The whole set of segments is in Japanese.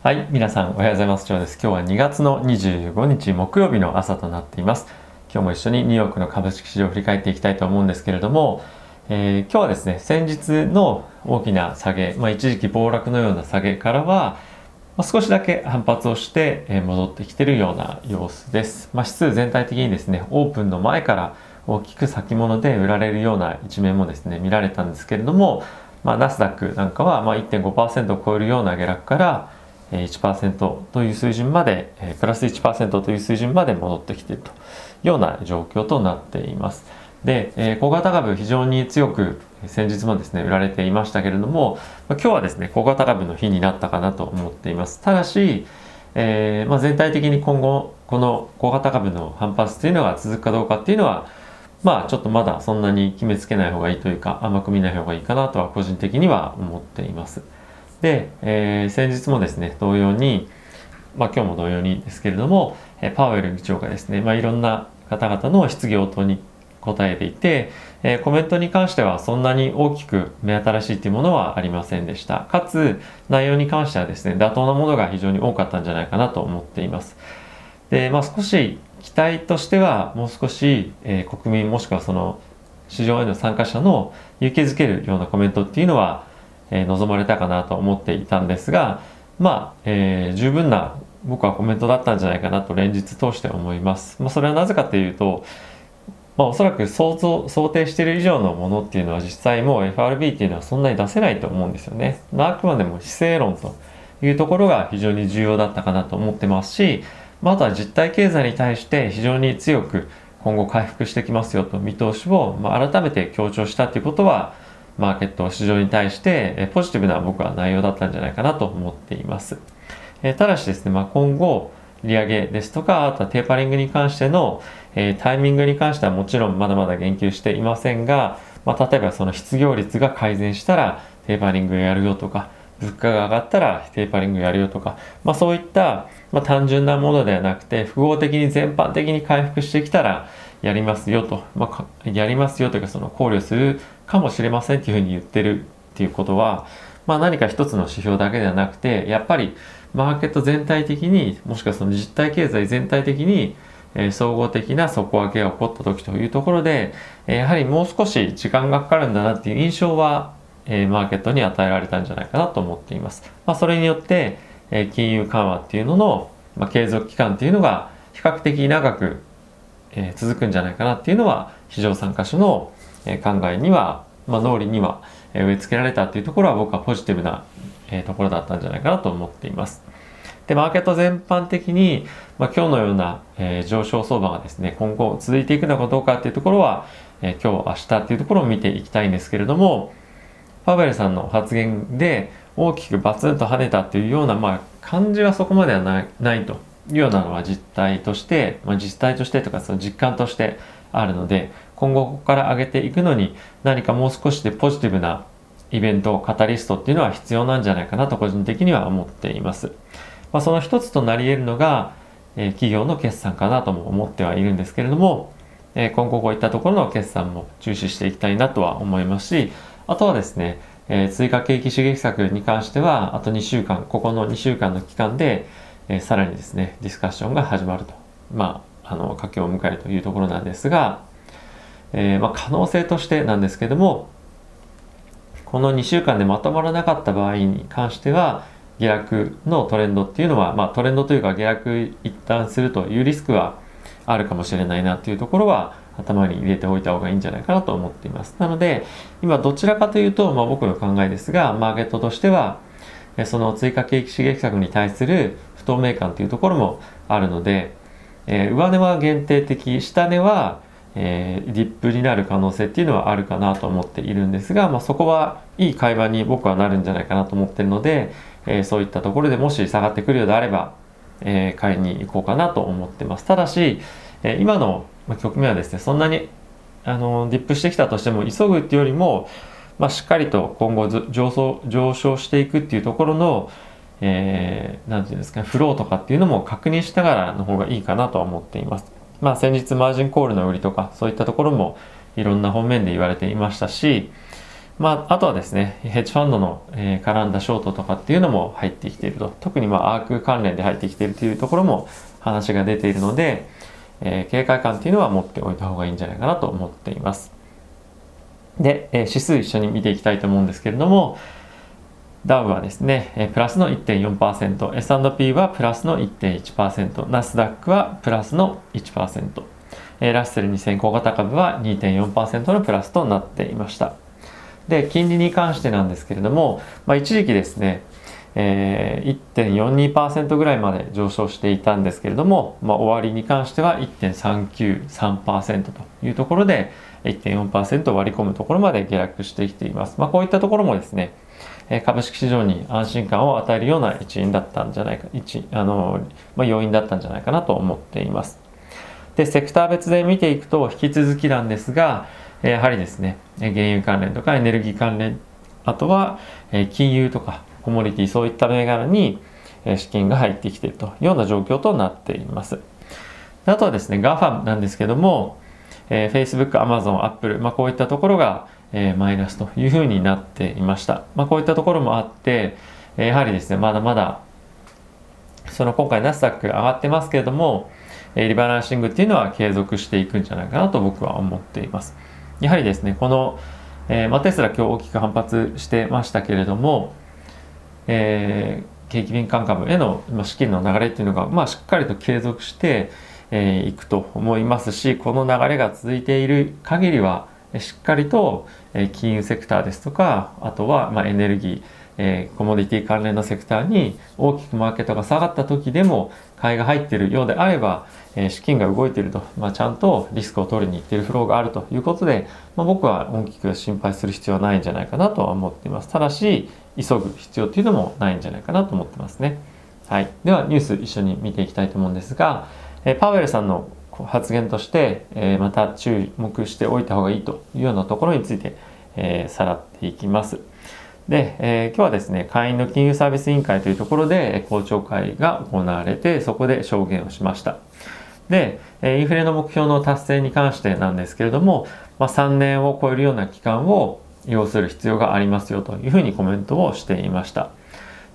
はい、皆さんおはようございます。今日です。今日は2月の25日木曜日の朝となっています。今日も一緒にニューヨークの株式市場を振り返っていきたいと思うんですけれども、えー、今日はですね、先日の大きな下げ、まあ、一時期暴落のような下げからは、まあ、少しだけ反発をして、え戻ってきているような様子です。まあ、指数全体的にですね、オープンの前から大きく先物で売られるような一面もですね、見られたんですけれども、まあ、ナスダックなんかはま1.5%を超えるような下落から1%という水準までプラス1%という水準まで戻ってきているというような状況となっています。で、小型株非常に強く先日もですね売られていましたけれども今日はですね小型株の日になったかなと思っていますただし、えー、まあ、全体的に今後この小型株の反発というのが続くかどうかっていうのはまあちょっとまだそんなに決めつけない方がいいというか甘く見ない方がいいかなとは個人的には思っています。で、えー、先日もですね同様にまあ今日も同様にですけれどもパウエル議長がですね、まあ、いろんな方々の質疑応答に答えていて、えー、コメントに関してはそんなに大きく目新しいというものはありませんでした。かつ内容に関してはですね妥当なものが非常に多かったんじゃないかなと思っています。で、まあ少し期待としてはもう少し、えー、国民もしくはその市場への参加者の勇気づけるようなコメントっていうのは、え、望まれたかなと思っていたんですがまあ、えー、十分な僕はコメントだったんじゃないかなと連日通して思います。まあ、それはなぜかというと、まあ、おそらく想像想定している以上のものっていうのは実際もう FRB っていうのはそんなに出せないと思うんですよね。まあ、あくまでも姿勢論というところが非常に重要だったかなと思ってますし、まあ、あとは実体経済に対して非常に強く今後回復してきますよと見通しを、まあ、改めて強調したということはマーケット市場に対してポジティブな僕は内容だったんじゃないかなと思っています。えただしですね、まあ、今後利上げですとかあとはテーパリングに関しての、えタイミングに関してはもちろんまだまだ言及していませんが、まあ、例えばその失業率が改善したらテーパリングやるよとか物価が上がったらテーパリングやるよとか、まあ、そういった、まあ、単純なものではなくて複合的に全般的に回復してきたらやりますよと、まあ、やりますよというかその考慮するかもしれませんっていうふうに言ってるっていうことは、まあ、何か一つの指標だけではなくてやっぱりマーケット全体的にもしくはその実体経済全体的にえ総合的な底上げが起こった時というところで、えやはりもう少し時間がかかるんだなっていう印象はえマーケットに与えられたんじゃないかなと思っています。まあ、それによって、え金融緩和っていうのの、まあ、継続期間っていうのが比較的長く、え続くんじゃないかなっていうのは市場参加者の、考えには、まあ、脳裏には、え植え付けられたっていうところは僕はポジティブな、えところだったんじゃないかなと思っています。で、マーケット全般的に、まあ、今日のような、え、上昇相場がですね、今後続いていくのかどうかっていうところは、え、今日、明日っていうところを見ていきたいんですけれども、パウエルさんの発言で大きくバツンと跳ねたっていうような、まあ、感じはそこまではないないというようなのは実態として、まあ、実態としてとかその実感としてあるので今後ここから上げていくのに何かもう少しでポジティブなイベントカタリストっていうのは必要なんじゃないかなと個人的には思っています、まあ、その一つとなり得るのが、えー、企業の決算かなとも思ってはいるんですけれども、えー、今後こういったところの決算も注視していきたいなとは思いますしあとはですね、えー、追加景気刺激策に関しては、あと2週間、ここの2週間の期間で、え、さらにですね、ディスカッションが始まると。まあ、あの、佳境を迎えるというところなんですが、えー、まあ、可能性としてなんですけども、この2週間でまとまらなかった場合に関しては、下落のトレンドっていうのは、まあ、トレンドというか下落一旦するというリスクはあるかもしれないなっていうところは頭に入れておいた方がいいんじゃないかなと思っています。なので、今どちらかというと、まあ、僕の考えですが、マーケットとしては、その追加景気刺激策に対する不透明感というところもあるので、えー、上値は限定的、下値は、えー、ディップになる可能性っていうのはあるかなと思っているんですが、まあ、そこはいい会話に僕はなるんじゃないかなと思ってるので、えー、そういったところでもし下がってくるようであれば、え買いに行こうかなと思ってます。ただし、え今の、局面はですねそんなにあのディップしてきたとしても急ぐっていうよりも、まあ、しっかりと今後上昇上昇していくっていうところのえー、て言うんですか、フローとかっていうのも確認しながらの方がいいかなとは思っています。まあ先日マージンコールの売りとかそういったところもいろんな方面で言われていましたし、まあ、あとはですね、ヘッジファンドの、え、絡んだショートとかっていうのも入ってきていると。特にまあ、アーク関連で入ってきているというところも話が出ているので、えー、警戒感っていうのは持っておいた方がいいんじゃないかなと思っています。で、え、指数一緒に見ていきたいと思うんですけれども、ダウはですね、プラスの1.4%、S&P はプラスの1.1%、ナスダックはプラスの1%、ラッセル2000小型株は2.4%のプラスとなっていました。で、金利に関してなんですけれども、まあ、一時期ですね、えー、1.42%ぐらいまで上昇していたんですけれども、まあ、終わりに関しては1.393%というところで1.4%割り込むところまで下落してきています。まあ、こういったところもですね、株式市場に安心感を与えるような一因だったんじゃないか、一あの、まあ、要因だったんじゃないかなと思っています。で、セクター別で見ていくと引き続きなんですが、やはりですね、原油関連とかエネルギー関連、あとは金融とかコモディティ、そういった銘柄に資金が入ってきているというような状況となっています。あとはですね、GAFAM なんですけども、え、Facebook、Amazon、Apple、まあ、こういったところが、えー、マイナスというふうになっていました。まあ、こういったところもあって、やはりですね、まだまだ、その今回ナスダック上がってますけれども、リバランシングっていうのは継続していくんじゃないかなと僕は思っています。やはりですね、この、えー、まあ、テスラ今日大きく反発してましたけれども、えー、景気敏感株への資金の流れっていうのが、まあ、しっかりと継続してい、えー、くと思いますし、この流れが続いている限りは、しっかりと金融セクターですとか、あとはまエネルギー、えー、コモディティ関連のセクターに大きくマーケットが下がった時でも買いが入っているようであれば、えー、資金が動いていると、まあ、ちゃんとリスクを取りに行っているフローがあるということで、まあ、僕は大きく心配する必要はないんじゃないかなとは思っています。ただし、急ぐ必要っていうのもないんじゃないかなと思ってますね。はい。では、ニュース一緒に見ていきたいと思うんですが、えー、パウエルさんの発言として、えー、また注目しておいた方がいいというようなところについて、えー、さらっていきます。で、えー、今日はですね、会員の金融サービス委員会というところで公聴会が行われて、そこで証言をしました。で、インフレの目標の達成に関してなんですけれども、まあ、3年を超えるような期間を要する必要がありますよというふうにコメントをしていました。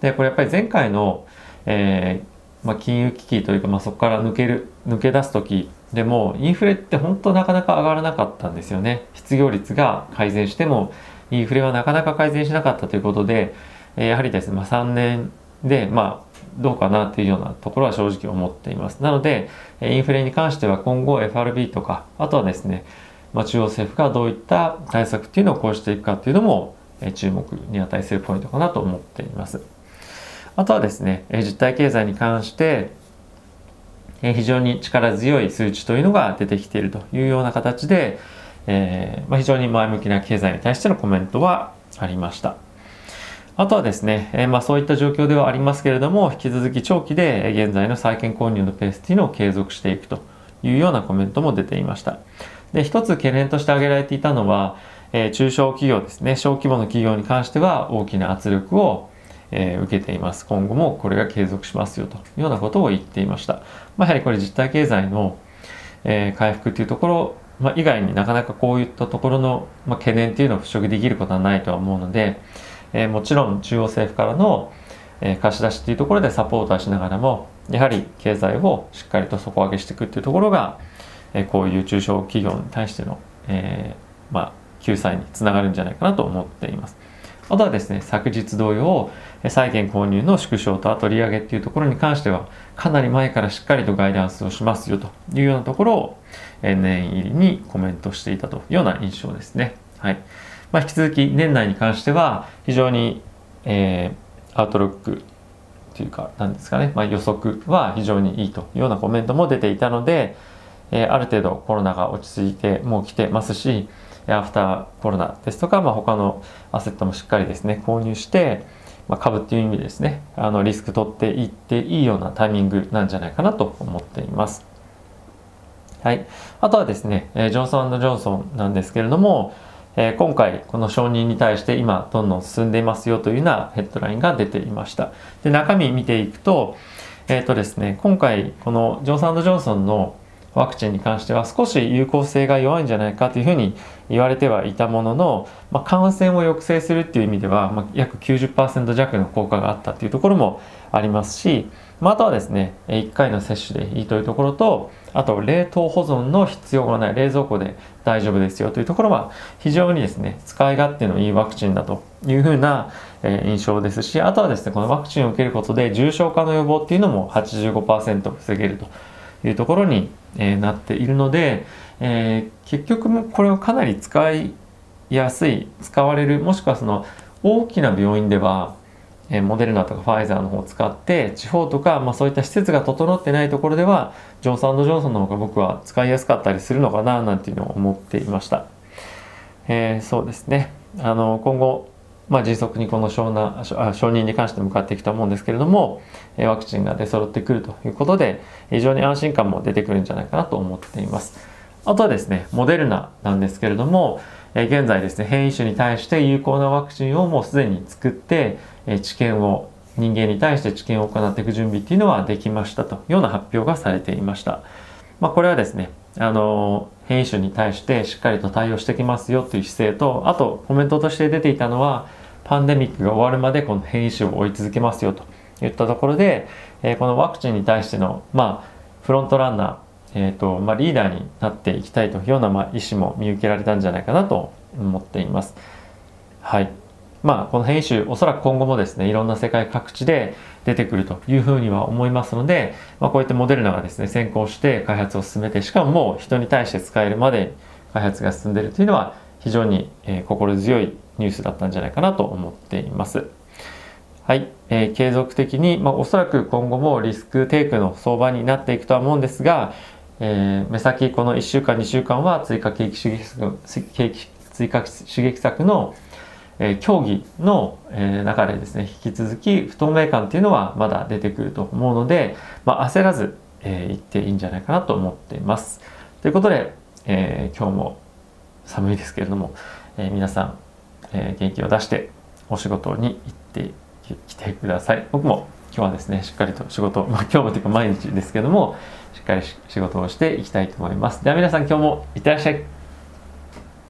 で、これやっぱり前回の、えー、まあ、金融危機というか、まあ、そこから抜ける、抜け出す時でも、インフレって本当なかなか上がらなかったんですよね。失業率が改善しても、インフレはなかなか改善しなかったということで、やはりですね、まあ、3年で、まあ、どうかなというようなところは正直思っています。なので、インフレに関しては今後 FRB とか、あとはですね、まあ、中央政府がどういった対策っていうのを講じていくかっていうのも注目に値するポイントかなと思っています。あとはですね、え実体経済に関してえ非常に力強い数値というのが出てきているというような形で、えー、まあ、非常に前向きな経済に対してのコメントはありました。あとはですね、えー、まあ、そういった状況ではありますけれども、引き続き長期で現在の債券購入のペースというのを継続していくというようなコメントも出ていました。で、一つ懸念として挙げられていたのは、えー、中小企業ですね、小規模の企業に関しては大きな圧力を、えー、受けています。今後もこれが継続しますよというようなことを言っていました。まあ、やはりこれ実体経済の、え回復というところまあ、以外になかなかこういったところの、まあ、懸念っていうのを払拭できることはないとは思うので、えー、もちろん中央政府からの、え、貸し出しっていうところでサポートはしながらもやはり経済をしっかりと底上げしていくっていうところが、え、こういう中小企業に対しての、え、まあ、救済につながるんじゃないかなと思っています。あとはですね、昨日同様、債券購入の縮小とあと利上げっていうところに関しては、かなり前からしっかりとガイダンスをしますよというようなところを、念入りにコメントしていたというような印象ですね。はい。まあ、引き続き年内に関しては、非常に、えー、アウトロックというか、何ですかね、まあ、予測は非常にいいというようなコメントも出ていたので、えー、ある程度コロナが落ち着いてもう来てますし、アフターコロナですとか、まあ、他のアセットもしっかりですね、購入して、まあ、株っていう意味ですね、あのリスク取っていっていいようなタイミングなんじゃないかなと思っています。はい。あとはですね、えジョンソンジョンソンなんですけれども、え今回この承認に対して今どんどん進んでいますよというようなヘッドラインが出ていました。で、中身見ていくと、えっ、ー、とですね、今回このジョンソンジョンソンのワクチンに関しては少し有効性が弱いんじゃないかというふうに言われてはいたものの、まあ、感染を抑制するっていう意味では、まあ、約90%弱の効果があったっていうところもありますし、まあ、あとはですね1回の接種でいいというところとあと冷凍保存の必要がない冷蔵庫で大丈夫ですよというところは非常にですね使い勝手のいいワクチンだというふうな印象ですしあとはですねこのワクチンを受けることで重症化の予防っていうのも85%防げるというところにえなっているので、えー、結局これはかなり使いやすい使われるもしくはその大きな病院ではえモデルナとかファイザーの方を使って地方とか、まあ、そういった施設が整ってないところではジョンソンジョンソンの方が僕は使いやすかったりするのかななんていうのを思っていました、えー、そうですね。あの今後、まあ、迅速にこの承認承認に関して向かっていくと思うんですけれどもワクチンが出揃ってくるということで非常に安心感も出てくるんじゃないかなと思っていますあとはですねモデルナなんですけれども現在ですね変異種に対して有効なワクチンをもうすでに作って治験を人間に対して治験を行っていく準備っていうのはできましたというような発表がされていました。まあ、これはですねあの変異種に対してしっかりと対応してきますよという姿勢とあとコメントとして出ていたのはパンデミックが終わるまでこの変異種を追い続けますよといったところで、えー、このワクチンに対しての、まあ、フロントランナー、えーとまあ、リーダーになっていきたいというような、まあ、意思も見受けられたんじゃないかなと思っています。はいまあ、この変異種、おそらく今後もですね、いろんな世界各地で出てくるというふうには思いますので、まあ、こうやってモデルナがですね、先行して開発を進めて、しかももう人に対して使えるまで開発が進んでいるというのは、非常に、えー、心強いニュースだったんじゃないかなと思っています。はい、えー、継続的に、まあ、おそらく今後もリスクテイクの相場になっていくとは思うんですが、えー、目先この1週間2週間は追加景気刺激策追加刺激策のえ競技の、え中でですね引き続き不透明感っていうのはまだ出てくると思うので、まあ、焦らず、えー、っていいんじゃないかなと思っています。ということで、えー、今日も寒いですけれども、えー、皆さん、え元気を出してお仕事に行ってきてください。僕も今日はですねしっかりと仕事、まあ、今日もというか毎日ですけどもしっかり仕事をしていきたいと思います。では皆さん今日もいってらっしゃい。